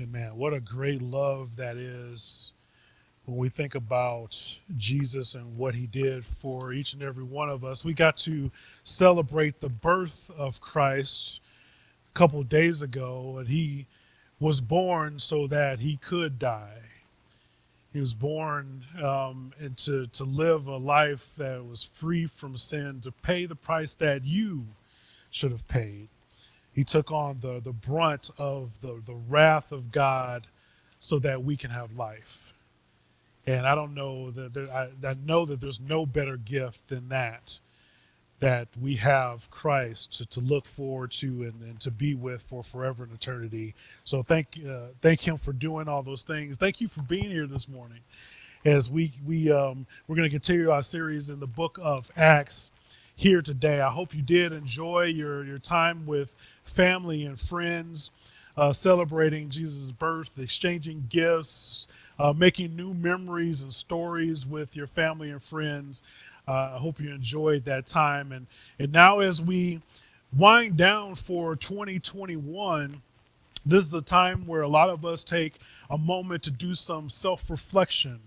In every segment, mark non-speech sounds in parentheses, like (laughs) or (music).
Amen. What a great love that is when we think about Jesus and what he did for each and every one of us. We got to celebrate the birth of Christ a couple days ago, and he was born so that he could die. He was born um, and to, to live a life that was free from sin, to pay the price that you should have paid. He took on the, the brunt of the, the wrath of God so that we can have life. And I don't know that there, I, I know that there's no better gift than that, that we have Christ to, to look forward to and, and to be with for forever and eternity. So thank uh, thank Him for doing all those things. Thank you for being here this morning, as we we um, we're going to continue our series in the book of Acts here today. I hope you did enjoy your your time with family and friends, uh, celebrating Jesus' birth, exchanging gifts uh, making new memories and stories with your family and friends. Uh, I hope you enjoyed that time. And, and now, as we wind down for 2021, this is a time where a lot of us take a moment to do some self reflection.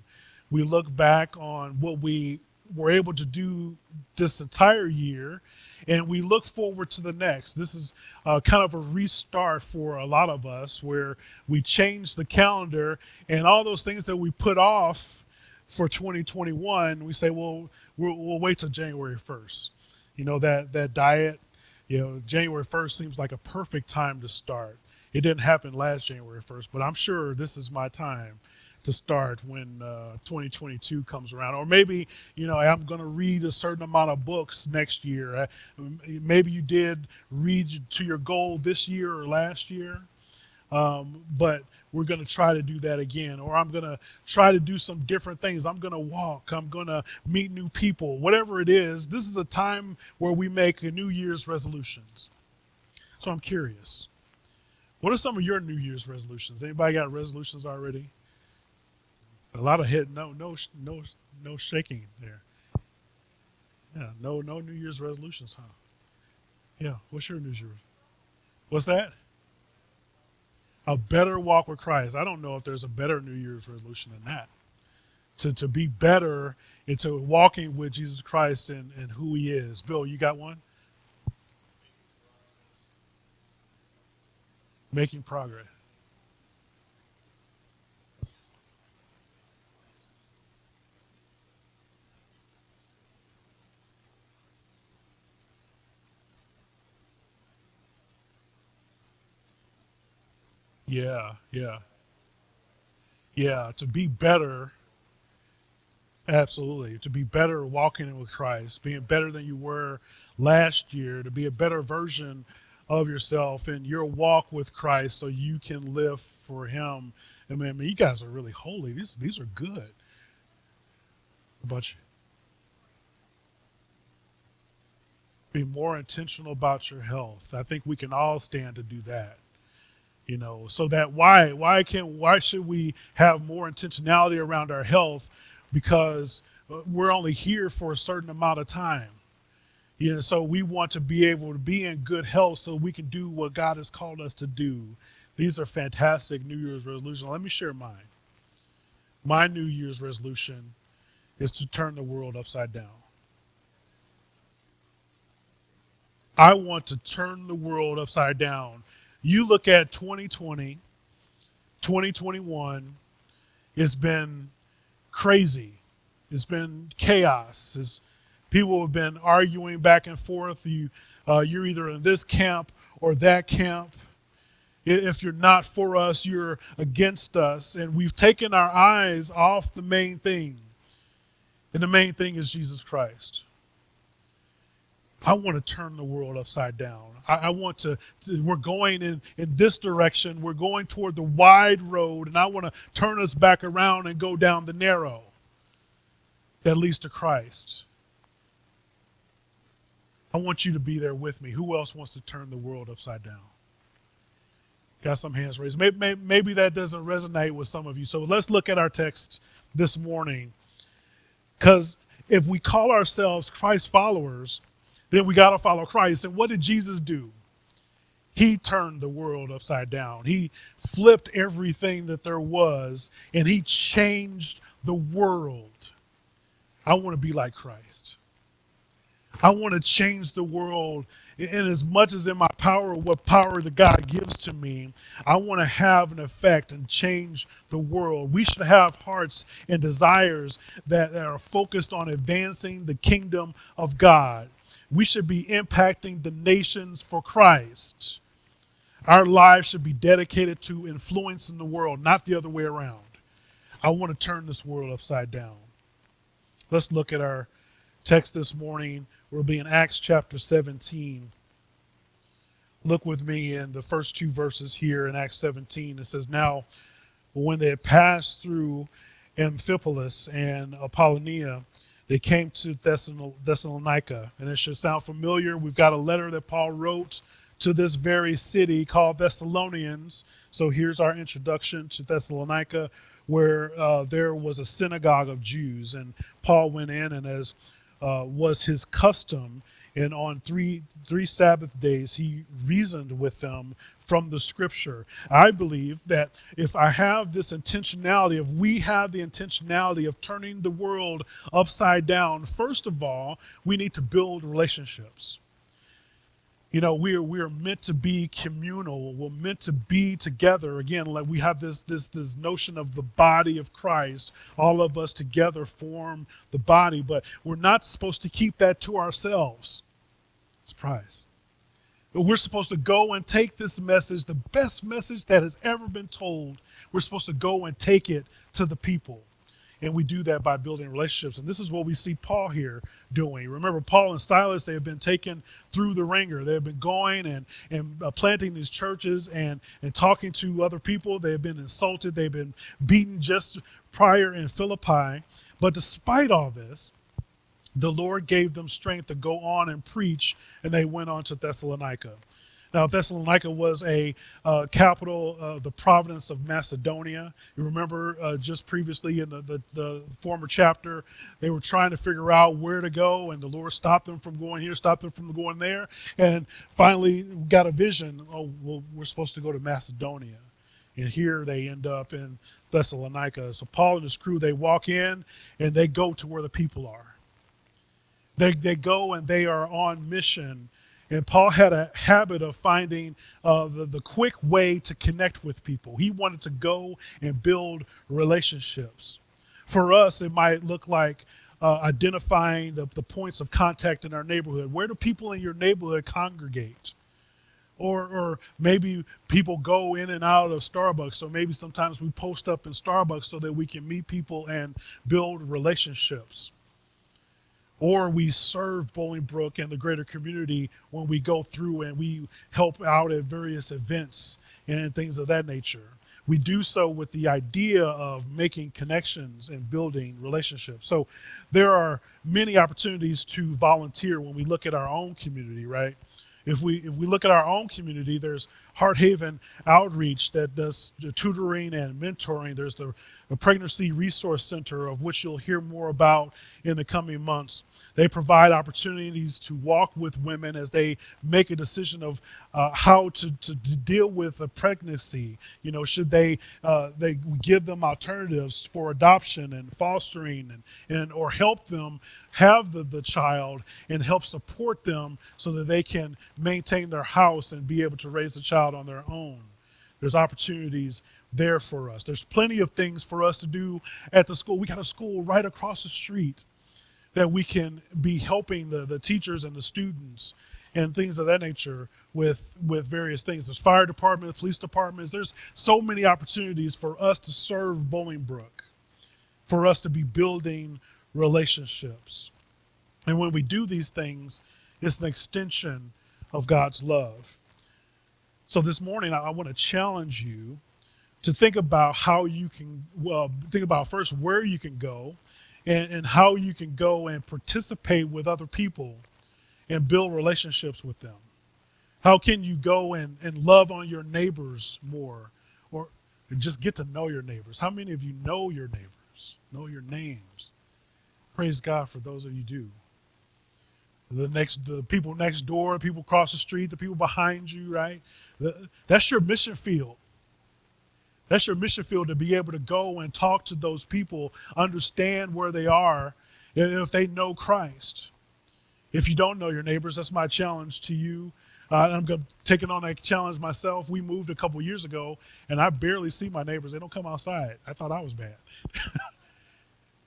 We look back on what we were able to do this entire year and we look forward to the next. This is uh, kind of a restart for a lot of us where we change the calendar and all those things that we put off for 2021, we say, well, we'll, we'll wait till January 1st. You know, that, that diet, you know, January 1st seems like a perfect time to start. It didn't happen last January 1st, but I'm sure this is my time to start when uh, 2022 comes around. Or maybe, you know, I'm going to read a certain amount of books next year. Uh, maybe you did read to your goal this year or last year, um, but we're going to try to do that again. Or I'm going to try to do some different things. I'm going to walk. I'm going to meet new people. Whatever it is, this is a time where we make New Year's resolutions. So I'm curious. What are some of your New Year's resolutions? Anybody got resolutions already? A lot of hit, no, no, no, no shaking there. Yeah, no, no New Year's resolutions, huh? Yeah, what's your New Year's? What's that? A better walk with Christ. I don't know if there's a better New Year's resolution than that. To to be better into walking with Jesus Christ and, and who He is. Bill, you got one? Making progress. Yeah, yeah. Yeah, to be better. Absolutely. To be better walking in with Christ, being better than you were last year, to be a better version of yourself in your walk with Christ so you can live for Him. I mean, I mean you guys are really holy. These, these are good. About you. be more intentional about your health. I think we can all stand to do that you know so that why why can why should we have more intentionality around our health? Because uh, we're only here for a certain amount of time. You know so we want to be able to be in good health so we can do what god has called us to do. These are fantastic new year's resolutions. Let me share mine. My new year's resolution is to turn the world upside down. I want to turn the world upside down you look at 2020, 2021, it's been crazy. It's been chaos. It's, people have been arguing back and forth. You, uh, you're either in this camp or that camp. If you're not for us, you're against us. And we've taken our eyes off the main thing. And the main thing is Jesus Christ. I want to turn the world upside down. I, I want to, to, we're going in, in this direction. We're going toward the wide road, and I want to turn us back around and go down the narrow that leads to Christ. I want you to be there with me. Who else wants to turn the world upside down? Got some hands raised. Maybe, maybe, maybe that doesn't resonate with some of you. So let's look at our text this morning. Because if we call ourselves Christ followers, then we got to follow Christ. And what did Jesus do? He turned the world upside down. He flipped everything that there was and he changed the world. I want to be like Christ. I want to change the world in as much as in my power, what power that God gives to me, I want to have an effect and change the world. We should have hearts and desires that are focused on advancing the kingdom of God. We should be impacting the nations for Christ. Our lives should be dedicated to influencing the world, not the other way around. I want to turn this world upside down. Let's look at our text this morning We'll be in Acts chapter 17. Look with me in the first two verses here in Acts 17. It says, Now, when they had passed through Amphipolis and Apollonia, they came to Thessalonica. And it should sound familiar. We've got a letter that Paul wrote to this very city called Thessalonians. So here's our introduction to Thessalonica, where uh, there was a synagogue of Jews. And Paul went in, and as uh, was his custom. And on three three Sabbath days, he reasoned with them from the Scripture. I believe that if I have this intentionality, if we have the intentionality of turning the world upside down, first of all, we need to build relationships. You know, we are we are meant to be communal. We're meant to be together. Again, like we have this this this notion of the body of Christ. All of us together form the body, but we're not supposed to keep that to ourselves. Surprise. We're supposed to go and take this message, the best message that has ever been told. We're supposed to go and take it to the people. And we do that by building relationships. And this is what we see Paul here doing. Remember, Paul and Silas, they have been taken through the wringer. They have been going and, and uh, planting these churches and, and talking to other people. They have been insulted. They've been beaten just prior in Philippi. But despite all this, the Lord gave them strength to go on and preach, and they went on to Thessalonica. Now, Thessalonica was a uh, capital of the province of Macedonia. You remember uh, just previously in the, the, the, former chapter, they were trying to figure out where to go, and the Lord stopped them from going here, stopped them from going there, and finally got a vision. Oh, well, we're supposed to go to Macedonia. And here they end up in Thessalonica. So Paul and his crew, they walk in and they go to where the people are. They, they go and they are on mission and Paul had a habit of finding uh, the, the quick way to connect with people. He wanted to go and build relationships. For us, it might look like uh, identifying the, the points of contact in our neighborhood. Where do people in your neighborhood congregate? Or, or maybe people go in and out of Starbucks. So maybe sometimes we post up in Starbucks so that we can meet people and build relationships or we serve Bolingbrook and the greater community when we go through and we help out at various events and things of that nature. We do so with the idea of making connections and building relationships. So there are many opportunities to volunteer when we look at our own community, right? If we if we look at our own community, there's Heart Haven Outreach that does tutoring and mentoring. There's the a pregnancy resource center of which you'll hear more about in the coming months. They provide opportunities to walk with women as they make a decision of uh, how to, to, to, deal with a pregnancy. You know, should they uh, they give them alternatives for adoption and fostering and, and or help them have the, the child and help support them so that they can maintain their house and be able to raise the child on their own. There's opportunities there for us. There's plenty of things for us to do at the school. We got a school right across the street that we can be helping the, the teachers and the students and things of that nature with with various things. There's fire departments, police departments. There's so many opportunities for us to serve Bolingbrook, for us to be building relationships. And when we do these things, it's an extension of God's love. So this morning, I want to challenge you to think about how you can well think about first where you can go and, and how you can go and participate with other people and build relationships with them how can you go and, and love on your neighbors more or just get to know your neighbors how many of you know your neighbors know your names praise god for those of you do the next the people next door, the people across the street, the people behind you, right? The, that's your mission field. That's your mission field to be able to go and talk to those people, understand where they are, if they know Christ. If you don't know your neighbors, that's my challenge to you. Uh, I'm taking on that challenge myself. We moved a couple years ago, and I barely see my neighbors. They don't come outside. I thought I was bad. (laughs)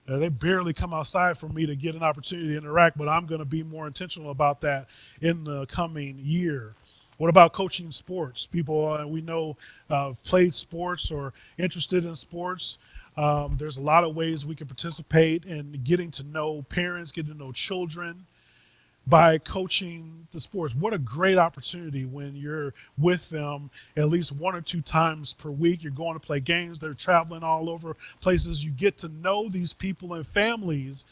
Uh, they barely come outside for me to get an opportunity to interact, but I'm going to be more intentional about that in the coming year. What about coaching sports? People uh, we know uh, played sports or interested in sports. Um, there's a lot of ways we can participate in getting to know parents, getting to know children by coaching the sports. What a great opportunity when you're with them at least one or two times per week. You're going to play games, they're traveling all over places. You get to know these people and families.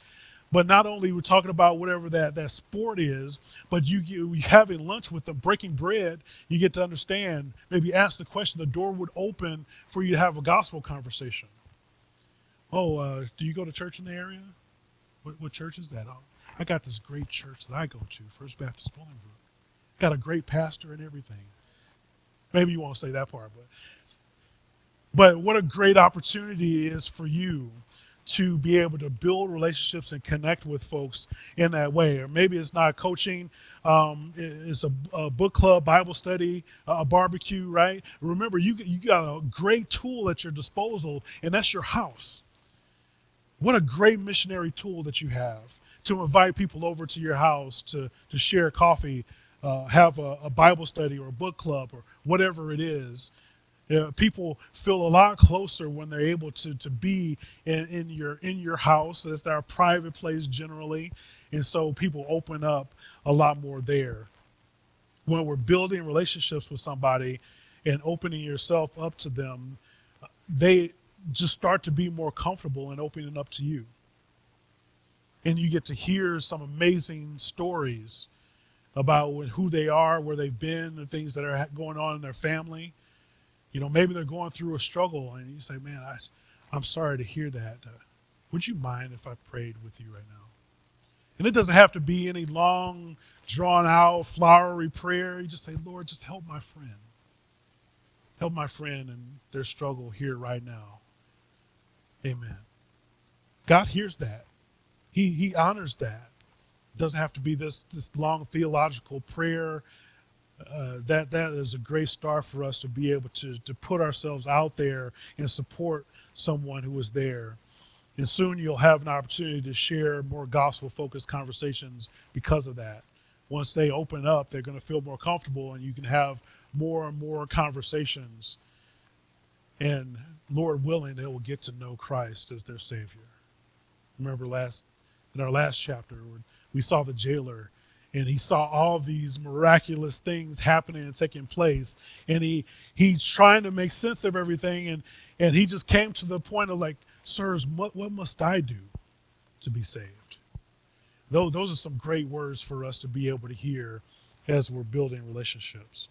But not only we're talking about whatever that, that sport is, but you, you having lunch with them, breaking bread, you get to understand, maybe ask the question, the door would open for you to have a gospel conversation. Oh, uh, do you go to church in the area? What, what church is that? Oh, I got this great church that I go to, First Baptist Bolingbrook. Got a great pastor and everything. Maybe you won't say that part, but but what a great opportunity is for you to be able to build relationships and connect with folks in that way. Or maybe it's not coaching, um, it's a, a, book club, Bible study, a barbecue, right? Remember, you, you got a great tool at your disposal, and that's your house. What a great missionary tool that you have to invite people over to your house to, to share coffee, uh, have a, a, Bible study or a book club or whatever it is. Uh, people feel a lot closer when they're able to, to be in, in, your, in your house. It's our private place generally. And so people open up a lot more there. When we're building relationships with somebody and opening yourself up to them, they just start to be more comfortable and opening up to you and you get to hear some amazing stories about who they are, where they've been, the things that are going on in their family. You know, maybe they're going through a struggle, and you say, "Man, I, I'm sorry to hear that. Uh, would you mind if I prayed with you right now?" And it doesn't have to be any long, drawn out, flowery prayer. You just say, "Lord, just help my friend. Help my friend and their struggle here right now." Amen. God hears that. He, he honors that. It doesn't have to be this, this long theological prayer. Uh, that, that is a great start for us to be able to, to put ourselves out there and support someone who is there. And soon you'll have an opportunity to share more gospel focused conversations because of that. Once they open up, they're going to feel more comfortable and you can have more and more conversations. And Lord willing, they will get to know Christ as their Savior. Remember last in our last chapter we saw the jailer and he saw all these miraculous things happening and taking place. And he he's trying to make sense of everything. And and he just came to the point of like sirs what, what must i do to be saved? Those, those are some great words for us to be able to hear as we're building relationships.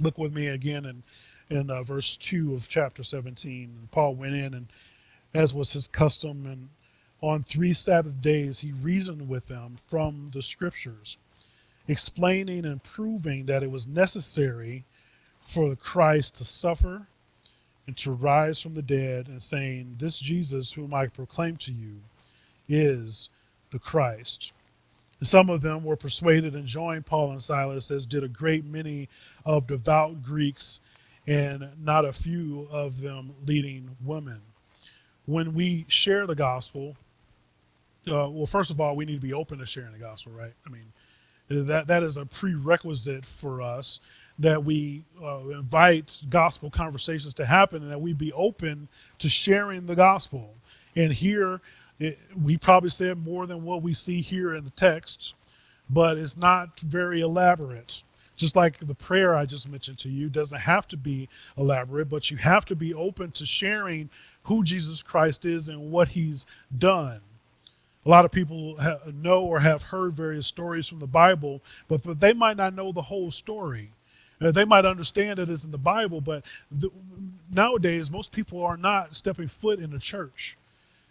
Look with me again in in uh, verse 2 of chapter 17 paul went in and as was his custom and on three Sabbath days, he reasoned with them from the scriptures, explaining and proving that it was necessary for the Christ to suffer and to rise from the dead, and saying, This Jesus, whom I proclaim to you, is the Christ. And some of them were persuaded and joined Paul and Silas, as did a great many of devout Greeks, and not a few of them leading women. When we share the gospel, uh, well, first of all, we need to be open to sharing the gospel, right? I mean, that that is a prerequisite for us that we uh, invite gospel conversations to happen and that we be open to sharing the gospel. And here, it, we probably said more than what we see here in the text, but it's not very elaborate. Just like the prayer I just mentioned to you doesn't have to be elaborate, but you have to be open to sharing who Jesus Christ is and what he's done. A lot of people know or have heard various stories from the Bible, but, but they might not know the whole story. Uh, they might understand it as in the Bible, but the, nowadays most people are not stepping foot in a church.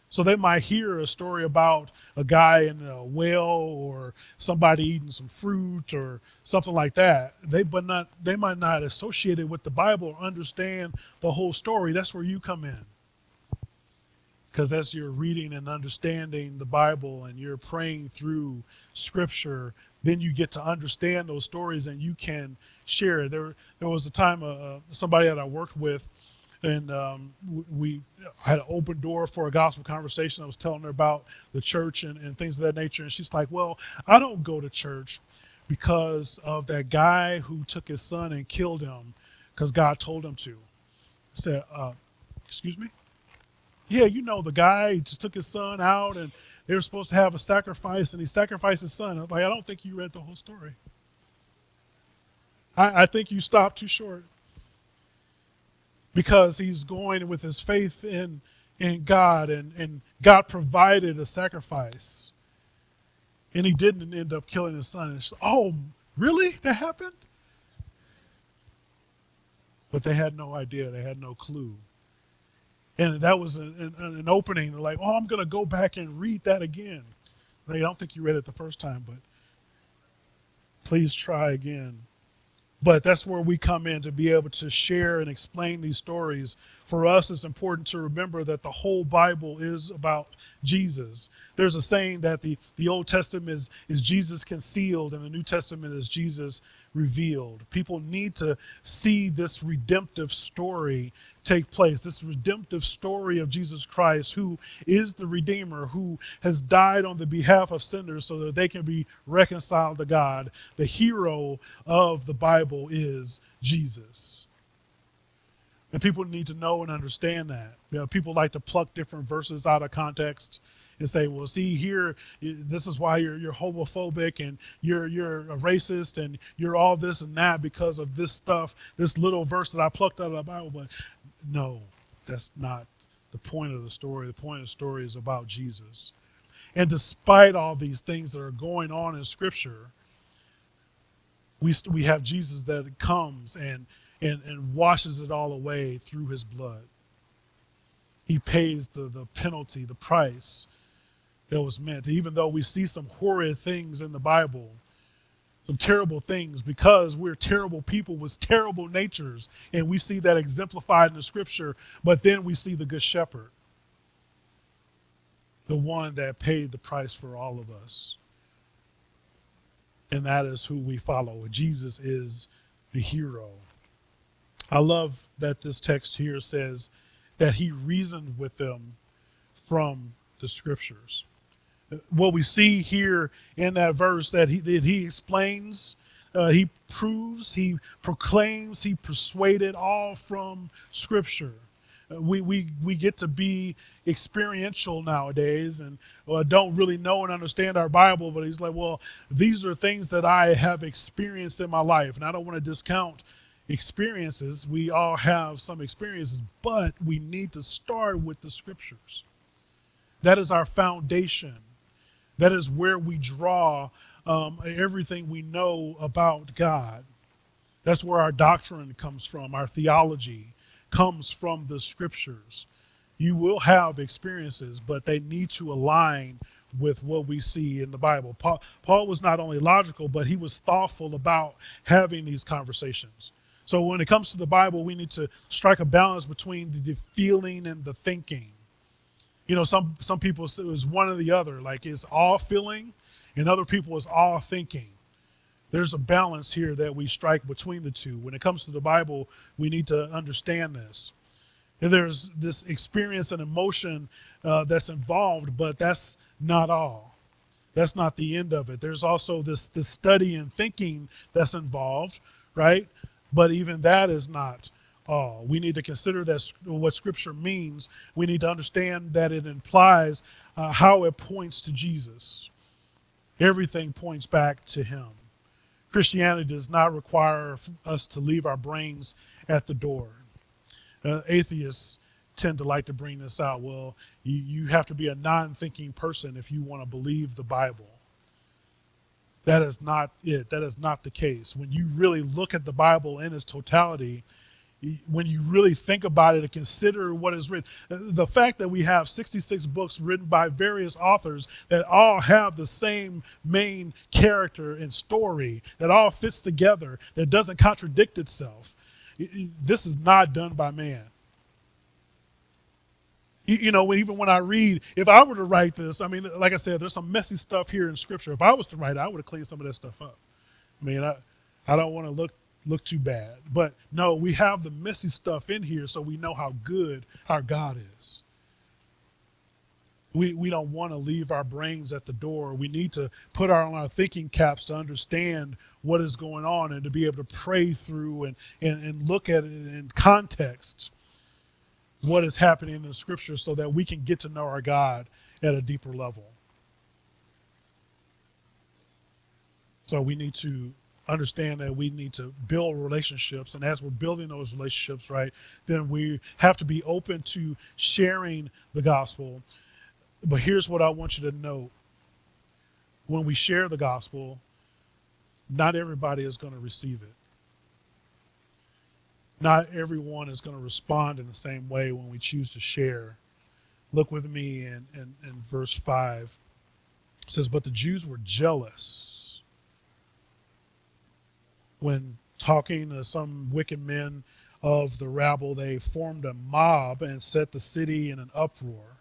So they might hear a story about a guy in a well or somebody eating some fruit or something like that. They but not they might not associate it with the Bible or understand the whole story. That's where you come in. Because as you're reading and understanding the Bible and you're praying through scripture, then you get to understand those stories and you can share. There there was a time uh, uh somebody that I worked with and um, we had an open door for a gospel conversation. I was telling her about the church and, and things of that nature, and she's like, "Well, I don't go to church because of that guy who took his son and killed him because God told him to." I said, uh, "Excuse me." Yeah, you know the guy just took his son out, and they were supposed to have a sacrifice, and he sacrificed his son. I was like, "I don't think you read the whole story." I, I think you stopped too short because he's going with his faith in, in God and, and God provided a sacrifice. And he didn't end up killing his son. And oh, really? That happened? But they had no idea. They had no clue. And that was an, an, opening. They're like, oh, I'm going to go back and read that again. I don't think you read it the first time, but please try again. But that's where we come in to be able to share and explain these stories. For us, it's important to remember that the whole Bible is about Jesus. There's a saying that the, the Old Testament is, is Jesus concealed and the New Testament is Jesus revealed. People need to see this redemptive story take place. This redemptive story of Jesus Christ, who is the Redeemer, who has died on the behalf of sinners so that they can be reconciled to God. The hero of the Bible is Jesus. And people need to know and understand that. You know, people like to pluck different verses out of context and say, well, see here, this is why you're, you're homophobic and you're, you're a racist and you're all this and that because of this stuff, this little verse that I plucked out of the Bible. But no, that's not the point of the story. The point of the story is about Jesus. And despite all these things that are going on in Scripture, we, we have Jesus that comes and, and, and washes it all away through his blood. He pays the, the penalty, the price that was meant. Even though we see some horrid things in the Bible, some terrible things because we're terrible people with terrible natures. And we see that exemplified in the scripture. But then we see the good shepherd, the one that paid the price for all of us. And that is who we follow. Jesus is the hero. I love that this text here says that he reasoned with them from the scriptures what we see here in that verse that he, that he explains, uh, he proves, he proclaims, he persuaded all from Scripture. Uh, we, we, we get to be experiential nowadays and don't really know and understand our Bible, but he's like, well, these are things that I have experienced in my life. And I don't want to discount experiences. We all have some experiences, but we need to start with the Scriptures. That is our foundation that is where we draw um, everything we know about God. That's where our doctrine comes from, our theology comes from the scriptures. You will have experiences, but they need to align with what we see in the Bible. Paul, Paul was not only logical, but he was thoughtful about having these conversations. So when it comes to the Bible, we need to strike a balance between the feeling and the thinking you know, some some people it was one or the other. Like it's all feeling, and other people it's all thinking. There's a balance here that we strike between the two. When it comes to the Bible, we need to understand this. And there's this experience and emotion uh, that's involved, but that's not all. That's not the end of it. There's also this this study and thinking that's involved, right? But even that is not We need to consider that what Scripture means. We need to understand that it implies uh, how it points to Jesus. Everything points back to Him. Christianity does not require us to leave our brains at the door. Uh, atheists tend to like to bring this out. Well, you, you have to be a non thinking person if you want to believe the Bible. That is not it. That is not the case. When you really look at the Bible in its totality, when you really think about it and consider what is written, uh, the fact that we have 66 books written by various authors that all have the same main character and story, that all fits together, that doesn't contradict itself, this is not done by man. You know, even when I read, if I were to write this, I mean, like I said, there's some messy stuff here in Scripture. If I was to write it, I would have cleaned some of that stuff up. I mean, I, I don't want to look look too bad. But no, we have the messy stuff in here so we know how good our God is. We, we don't want to leave our brains at the door. We need to put our, on our thinking caps to understand what is going on and to be able to pray through and, and, and look at it in context what is happening in the scripture so that we can get to know our God at a deeper level. So we need to understand that we need to build relationships. And as we're building those relationships, right, then we have to be open to sharing the gospel. But here's what I want you to know when we share the gospel, not everybody is going to receive it. Not everyone is going to respond in the same way when we choose to share. Look with me in, in, in verse 5. It says, But the Jews were jealous when talking to some wicked men of the rabble, they formed a mob and set the city in an uproar,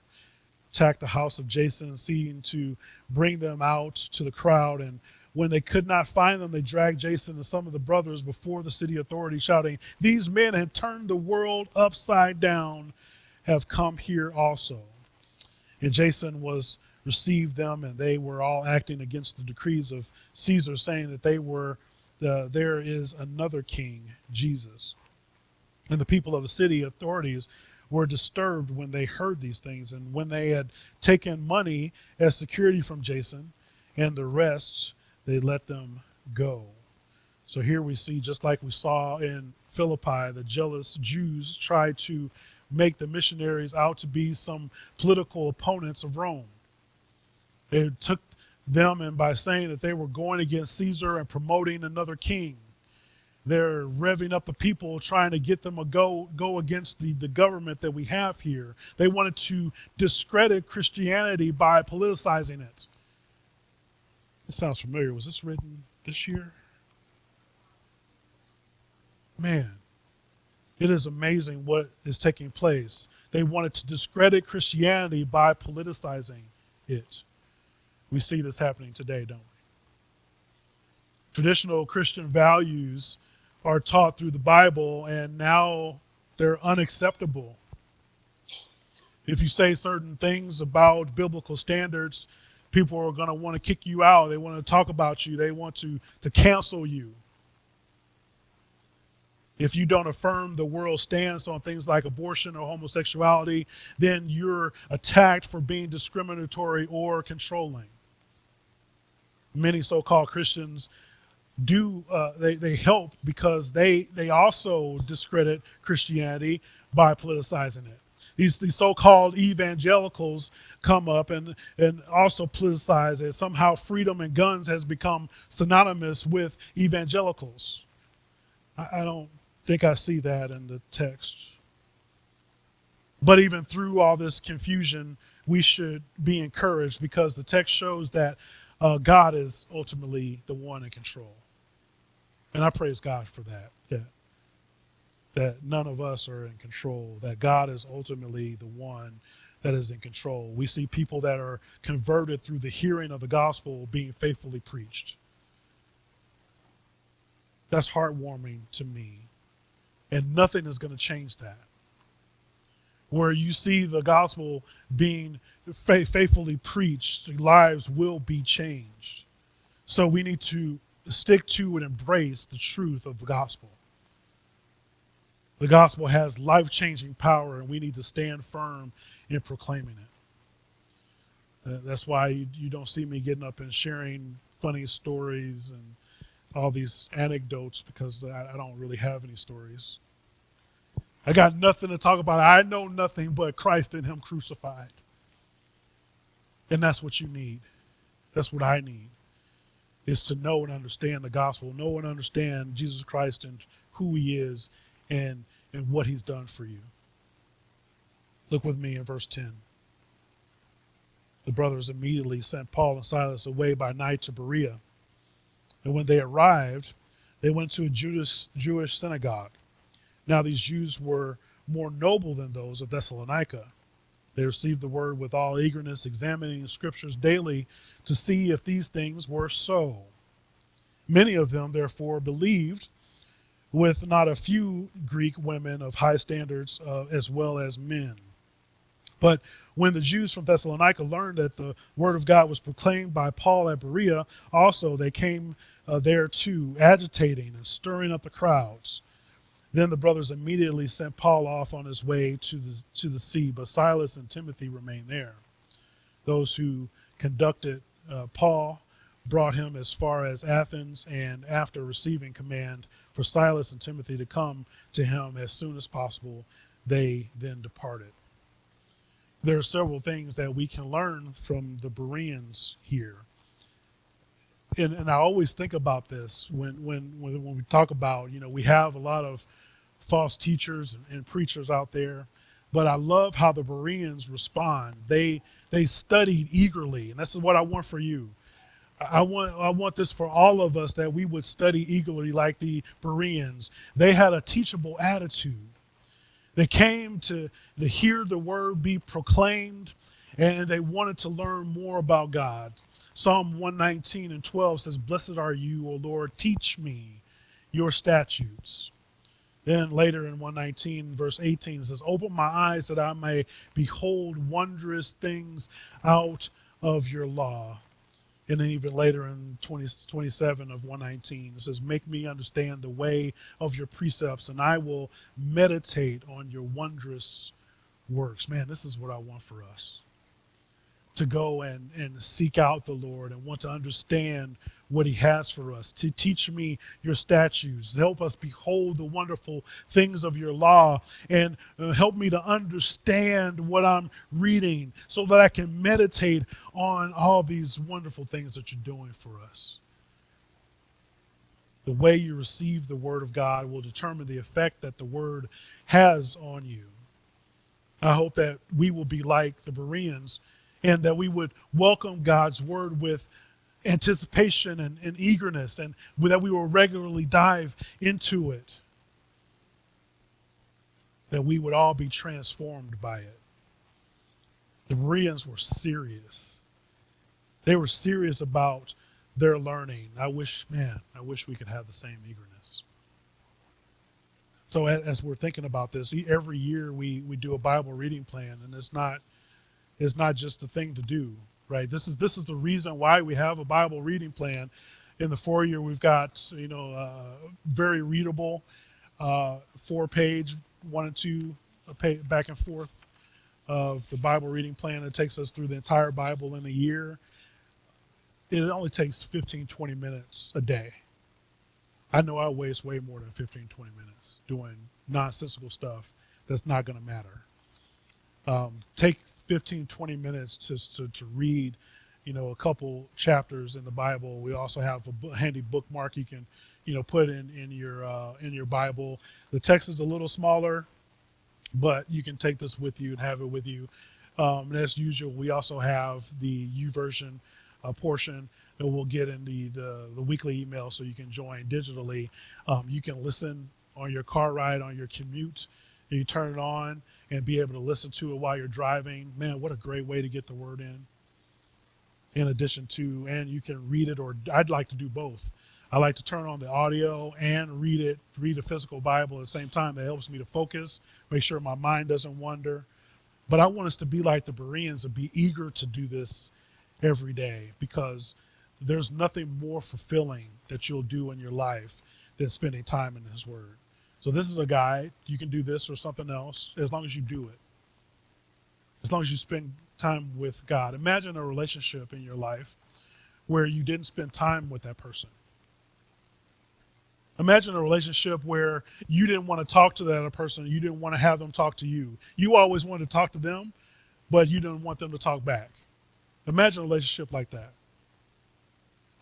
attacked the house of Jason, seeking to bring them out to the crowd. And when they could not find them, they dragged Jason and some of the brothers before the city authorities, shouting, These men have turned the world upside down, have come here also. And Jason was received them, and they were all acting against the decrees of Caesar, saying that they were the, there is another king, Jesus. And the people of the city authorities were disturbed when they heard these things. And when they had taken money as security from Jason and the rest, they let them go. So here we see, just like we saw in Philippi, the jealous Jews tried to make the missionaries out to be some political opponents of Rome. They took them and by saying that they were going against Caesar and promoting another king. They're revving up the people, trying to get them to go, go against the, the government that we have here. They wanted to discredit Christianity by politicizing it. It sounds familiar. Was this written this year? Man, it is amazing what is taking place. They wanted to discredit Christianity by politicizing it. We see this happening today, don't we? Traditional Christian values are taught through the Bible, and now they're unacceptable. If you say certain things about biblical standards, people are going to want to kick you out. They want to talk about you. They want to, to cancel you. If you don't affirm the world's stance on things like abortion or homosexuality, then you're attacked for being discriminatory or controlling many so-called Christians do uh, they, they help because they they also discredit Christianity by politicizing it. These these so-called evangelicals come up and and also politicize it. Somehow freedom and guns has become synonymous with evangelicals. I, I don't think I see that in the text. But even through all this confusion, we should be encouraged because the text shows that uh, God is ultimately the one in control. And I praise God for that. That, that none of us are in control, that God is ultimately the one that is in control. We see people that are converted through the hearing of the gospel being faithfully preached. That's heartwarming to me. And nothing is going to change that. Where you see the gospel being faithfully preached, lives will be changed. So we need to stick to and embrace the truth of the gospel. The gospel has life changing power, and we need to stand firm in proclaiming it. Uh, that's why you, don't see me getting up and sharing funny stories and all these anecdotes because I don't really have any stories. I got nothing to talk about. I know nothing but Christ and Him crucified. And that's what you need. That's what I need. Is to know and understand the gospel, know and understand Jesus Christ and who he is, and and what he's done for you. Look with me in verse 10. The brothers immediately sent Paul and Silas away by night to Berea. And when they arrived, they went to a Judas, Jewish synagogue. Now, these Jews were more noble than those of Thessalonica. They received the word with all eagerness, examining the scriptures daily to see if these things were so. Many of them, therefore, believed, with not a few Greek women of high standards uh, as well as men. But when the Jews from Thessalonica learned that the word of God was proclaimed by Paul at Berea, also they came uh, there too, agitating and stirring up the crowds. Then the brothers immediately sent Paul off on his way to the, to the sea, but Silas and Timothy remained there. Those who conducted uh, Paul brought him as far as Athens, and after receiving command for Silas and Timothy to come to him as soon as possible, they then departed. There are several things that we can learn from the Bereans here. And, and I always think about this when, when, when, when we talk about, you know, we have a lot of false teachers and, preachers out there, but I love how the Bereans respond. They, they studied eagerly, and this is what I want for you. I want I want this for all of us that we would study eagerly like the Bereans. They had a teachable attitude. They came to, to hear the word be proclaimed and they wanted to learn more about God. Psalm 119 and 12 says, Blessed are you, O Lord, teach me your statutes. Then later in 119, verse 18, it says, Open my eyes that I may behold wondrous things out of your law. And then even later in 20, 27 of 119, it says, Make me understand the way of your precepts, and I will meditate on your wondrous works. Man, this is what I want for us to go and, and seek out the Lord and want to understand what he has for us, to teach me your statutes, help us behold the wonderful things of your law, and uh, help me to understand what I'm reading so that I can meditate on all these wonderful things that you're doing for us. The way you receive the Word of God will determine the effect that the Word has on you. I hope that we will be like the Bereans and that we would welcome God's Word with anticipation and, and eagerness, and that we will regularly dive into it, that we would all be transformed by it. The Bereans were serious. They were serious about their learning. I wish, man, I wish we could have the same eagerness. So as we're thinking about this, every year we, we do a Bible reading plan, and it's not it's not just a thing to do right? This is this is the reason why we have a Bible reading plan. In the four year, we've got you know uh, very readable, uh, four page, one and two, page, back and forth of the Bible reading plan. It takes us through the entire Bible in a year. It only takes 15, 20 minutes a day. I know I waste way more than 15, 20 minutes doing nonsensical stuff that's not going to matter. Um, take 15, 20 minutes to, to, to read, you know, a couple chapters in the Bible. We also have a handy bookmark you can, you know, put in, in your, uh, in your Bible. The text is a little smaller, but you can take this with you and have it with you. Um, and as usual, we also have the YouVersion uh, portion that we'll get in the, the, the, weekly email so you can join digitally. Um, you can listen on your car ride, on your commute. You turn it on and be able to listen to it while you're driving. Man, what a great way to get the word in. In addition to, and you can read it, or I'd like to do both. I like to turn on the audio and read it, read a physical Bible at the same time. That helps me to focus, make sure my mind doesn't wander. But I want us to be like the Bereans and be eager to do this every day because there's nothing more fulfilling that you'll do in your life than spending time in His Word. So this is a guide. You can do this or something else as long as you do it. As long as you spend time with God. Imagine a relationship in your life where you didn't spend time with that person. Imagine a relationship where you didn't want to talk to that other person, you didn't want to have them talk to you. You always wanted to talk to them, but you didn't want them to talk back. Imagine a relationship like that.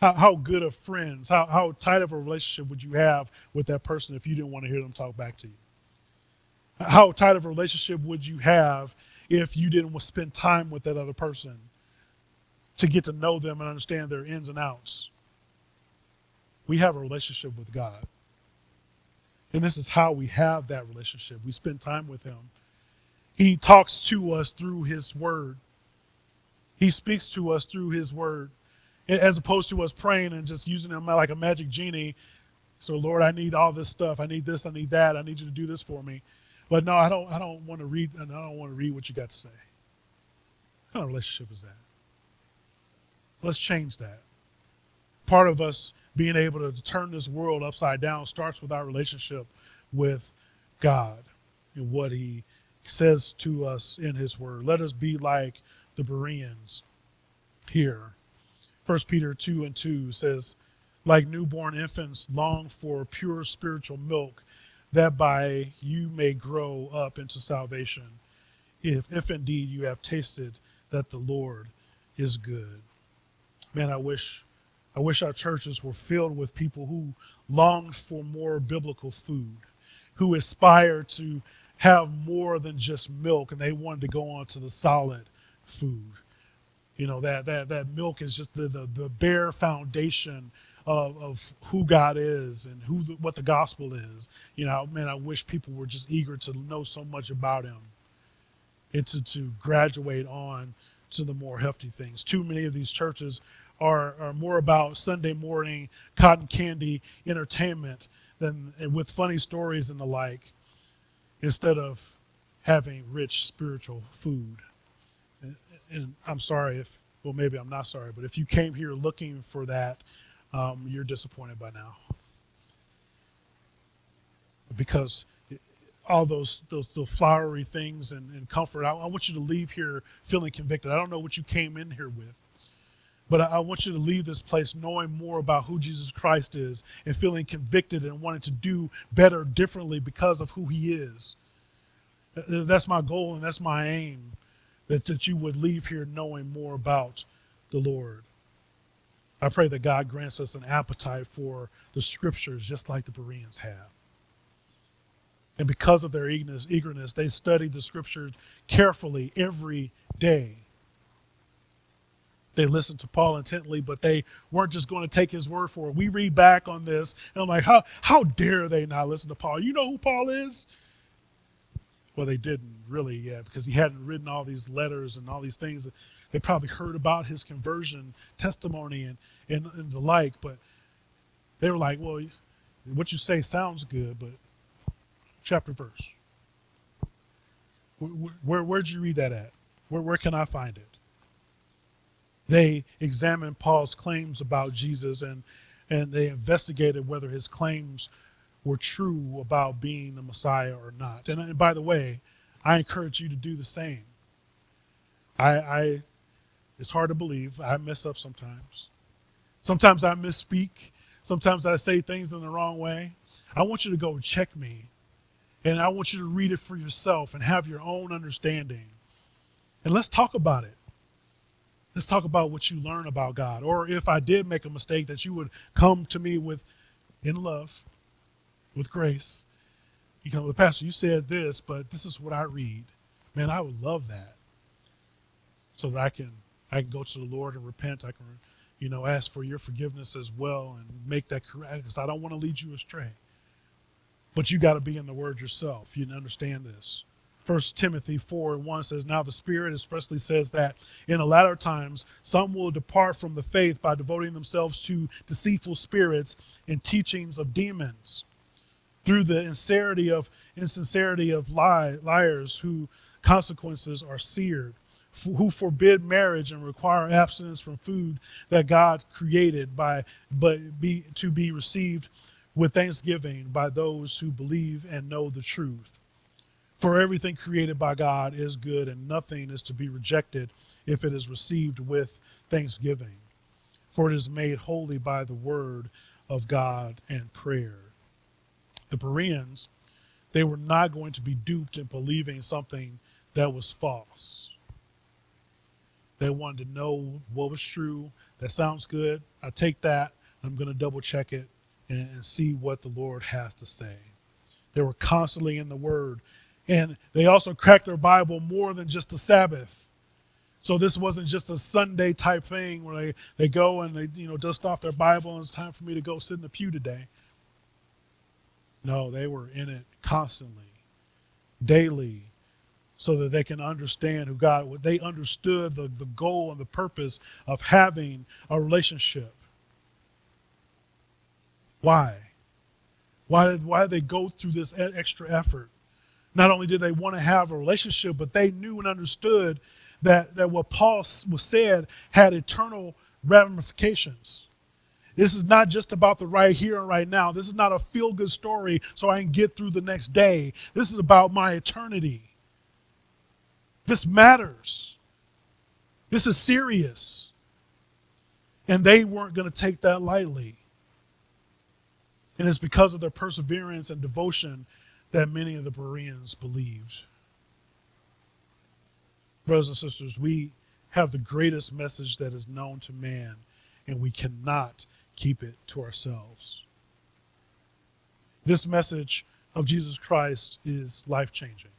How, how good of friends, how, how tight of a relationship would you have with that person if you didn't want to hear them talk back to you? How tight of a relationship would you have if you didn't spend time with that other person to get to know them and understand their ins and outs? We have a relationship with God. And this is how we have that relationship. We spend time with Him. He talks to us through His Word, He speaks to us through His Word, as opposed to us praying and just using Him like a magic genie. So, Lord, I need all this stuff. I need this. I need that. I need you to do this for me. But no, I don't. I don't want to read. I don't want to read what you got to say. What kind of relationship is that? Let's change that. Part of us being able to turn this world upside down starts with our relationship with God and what He says to us in His Word. Let us be like the Bereans here. 1 Peter 2 and 2 says, like newborn infants, long for pure spiritual milk, that by you may grow up into salvation, if, if indeed you have tasted that the Lord is good. Man, I wish I wish our churches were filled with people who longed for more biblical food, who aspired to have more than just milk and they wanted to go on to the solid food. You know, that that that milk is just the the, the bare foundation of, of who God is and who the, what the gospel is. You know, man, I wish people were just eager to know so much about him and to, to graduate on to the more hefty things. Too many of these churches are, are more about Sunday morning cotton candy entertainment than with funny stories and the like, instead of having rich spiritual food. And, I'm sorry if, well, maybe I'm not sorry, but if you came here looking for that, um, you're disappointed by now. Because all those those, those flowery things and, and comfort, I, I want you to leave here feeling convicted. I don't know what you came in here with. But I want you to leave this place knowing more about who Jesus Christ is and feeling convicted and wanting to do better differently because of who he is. That's my goal and that's my aim that, that you would leave here knowing more about the Lord. I pray that God grants us an appetite for the scriptures just like the Bereans have. And because of their eagerness, eagerness, they studied the scriptures carefully every day they listened to Paul intently, but they weren't just going to take his word for it. We read back on this, and I'm like, how, how dare they not listen to Paul? You know who Paul is? Well, they didn't really yet because he hadn't written all these letters and all these things. They probably heard about his conversion testimony and, and, and the like, but they were like, well, what you say sounds good, but chapter verse. Where, where, where'd you read that at? Where, where can I find it? They examined Paul's claims about Jesus and, and they investigated whether his claims were true about being the Messiah or not. And, by the way, I encourage you to do the same. I, I it's hard to believe. I mess up sometimes. Sometimes I misspeak. Sometimes I say things in the wrong way. I want you to go check me. And I want you to read it for yourself and have your own understanding. And let's talk about it let's talk about what you learn about God. Or if I did make a mistake, that you would come to me with, in love, with grace. You come, Pastor, you said this, but this is what I read. Man, I would love that. So that I can I can go to the Lord and repent. I can, you know, ask for your forgiveness as well and make that correct because I don't want to lead you astray. But you got to be in the Word yourself. You understand this. First Timothy 4 and 1 says, Now the Spirit expressly says that in the latter times some will depart from the faith by devoting themselves to deceitful spirits and teachings of demons, through the insincerity of insincerity of lie, liars who consequences are seared, who forbid marriage and require abstinence from food that God created by but be to be received with thanksgiving by those who believe and know the truth. For everything created by God is good, and nothing is to be rejected if it is received with thanksgiving. For it is made holy by the word of God and prayer. The Bereans, they were not going to be duped in believing something that was false. They wanted to know what was true. That sounds good. I take that. I'm going to double check it and, see what the Lord has to say. They were constantly in the Word And they also cracked their Bible more than just the Sabbath. So this wasn't just a Sunday type thing where they, they go and they you know dust off their Bible and it's time for me to go sit in the pew today. No, they were in it constantly, daily, so that they can understand who God they understood the, the goal and the purpose of having a relationship. Why? Why did, why did they go through this extra effort? Not only did they want to have a relationship, but they knew and understood that, that what Paul was said had eternal ramifications. This is not just about the right here and right now. This is not a feel good story so I can get through the next day. This is about my eternity. This matters. This is serious. And they weren't going to take that lightly. And it's because of their perseverance and devotion that many of the Bereans believed. Brothers and sisters, we have the greatest message that is known to man, and we cannot keep it to ourselves. This message of Jesus Christ is life changing.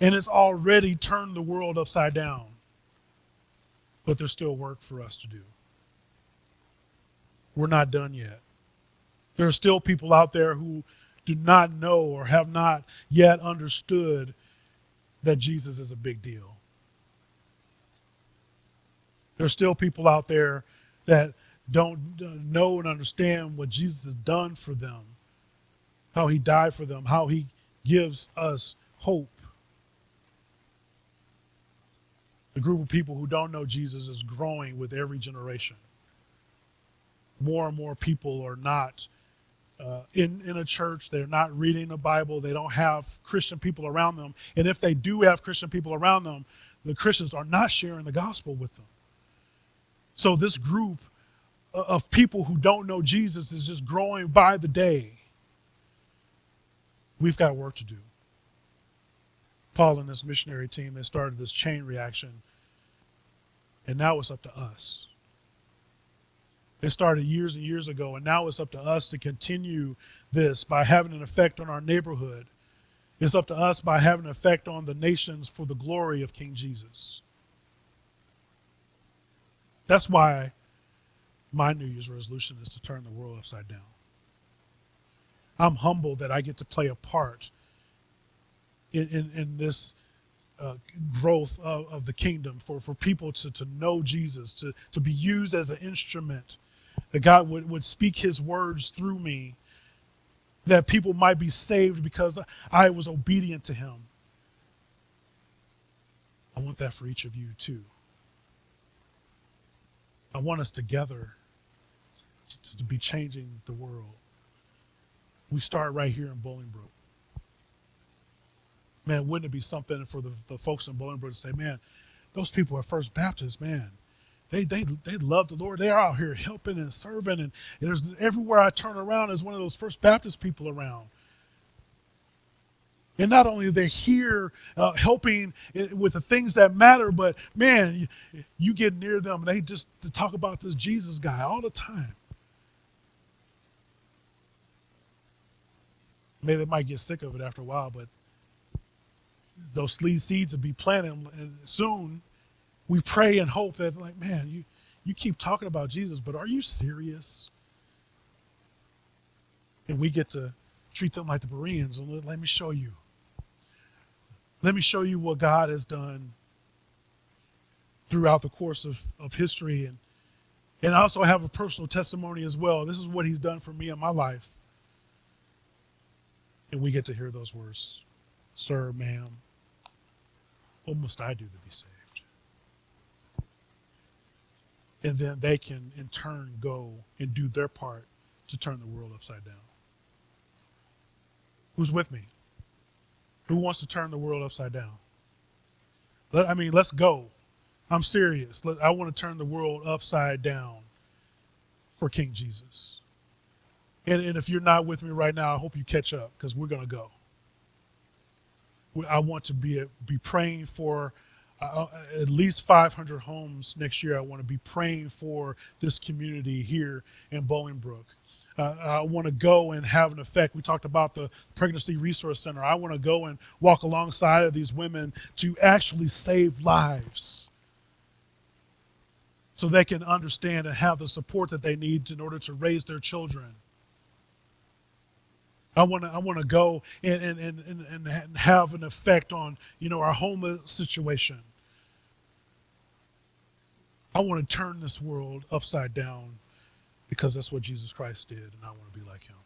And it's already turned the world upside down. But there's still work for us to do. We're not done yet. There are still people out there who do not know or have not yet understood that Jesus is a big deal. There are still people out there that don't know and understand what Jesus has done for them, how he died for them, how he gives us hope. The group of people who don't know Jesus is growing with every generation. More and more people are not uh, in, in a church. They're not reading the Bible. They don't have Christian people around them. And if they do have Christian people around them, the Christians are not sharing the gospel with them. So this group of people who don't know Jesus is just growing by the day. We've got work to do. Paul and his missionary team, they started this chain reaction, and now it's up to us. It started years and years ago, and now it's up to us to continue this by having an effect on our neighborhood. It's up to us by having an effect on the nations for the glory of King Jesus. That's why my New Year's resolution is to turn the world upside down. I'm humbled that I get to play a part in, in, in this uh, growth of, of, the kingdom, for, for people to, to know Jesus, to, to be used as an instrument, that God would, would speak his words through me, that people might be saved because I was obedient to him. I want that for each of you too. I want us together to be changing the world. We start right here in Bolingbrook. Man, wouldn't it be something for the, the folks in Bolingbrook to say, man, those people at First Baptist, man, they, they, they love the Lord. They're out here helping and serving. And there's everywhere I turn around is one of those First Baptist people around. And not only they're they here uh, helping with the things that matter, but man, you, you get near them they just talk about this Jesus guy all the time. Maybe they might get sick of it after a while, but those seeds will be planted, and soon we pray and hope that, like, man, you, you keep talking about Jesus, but are you serious? And we get to treat them like the Bereans and let, let me show you. Let me show you what God has done throughout the course of, of history. And, and I also have a personal testimony as well. This is what He's done for me in my life. And we get to hear those words Sir, ma'am, what must I do to be saved? And then they can, in turn, go and do their part to turn the world upside down. Who's with me? Who wants to turn the world upside down? I mean, let's go. I'm serious. I want to turn the world upside down for King Jesus. And, and if you're not with me right now, I hope you catch up because we're going to go. I want to be, be praying for uh, uh, at least 500 homes next year. I want to be praying for this community here in Bolingbrook. Uh, I want to go and have an effect. We talked about the Pregnancy Resource Center. I want to go and walk alongside of these women to actually save lives so they can understand and have the support that they need in order to raise their children. I want to I want to go and, and, and, and have an effect on you know our homeless situation. I want to turn this world upside down because that's what Jesus Christ did, and I want to be like him.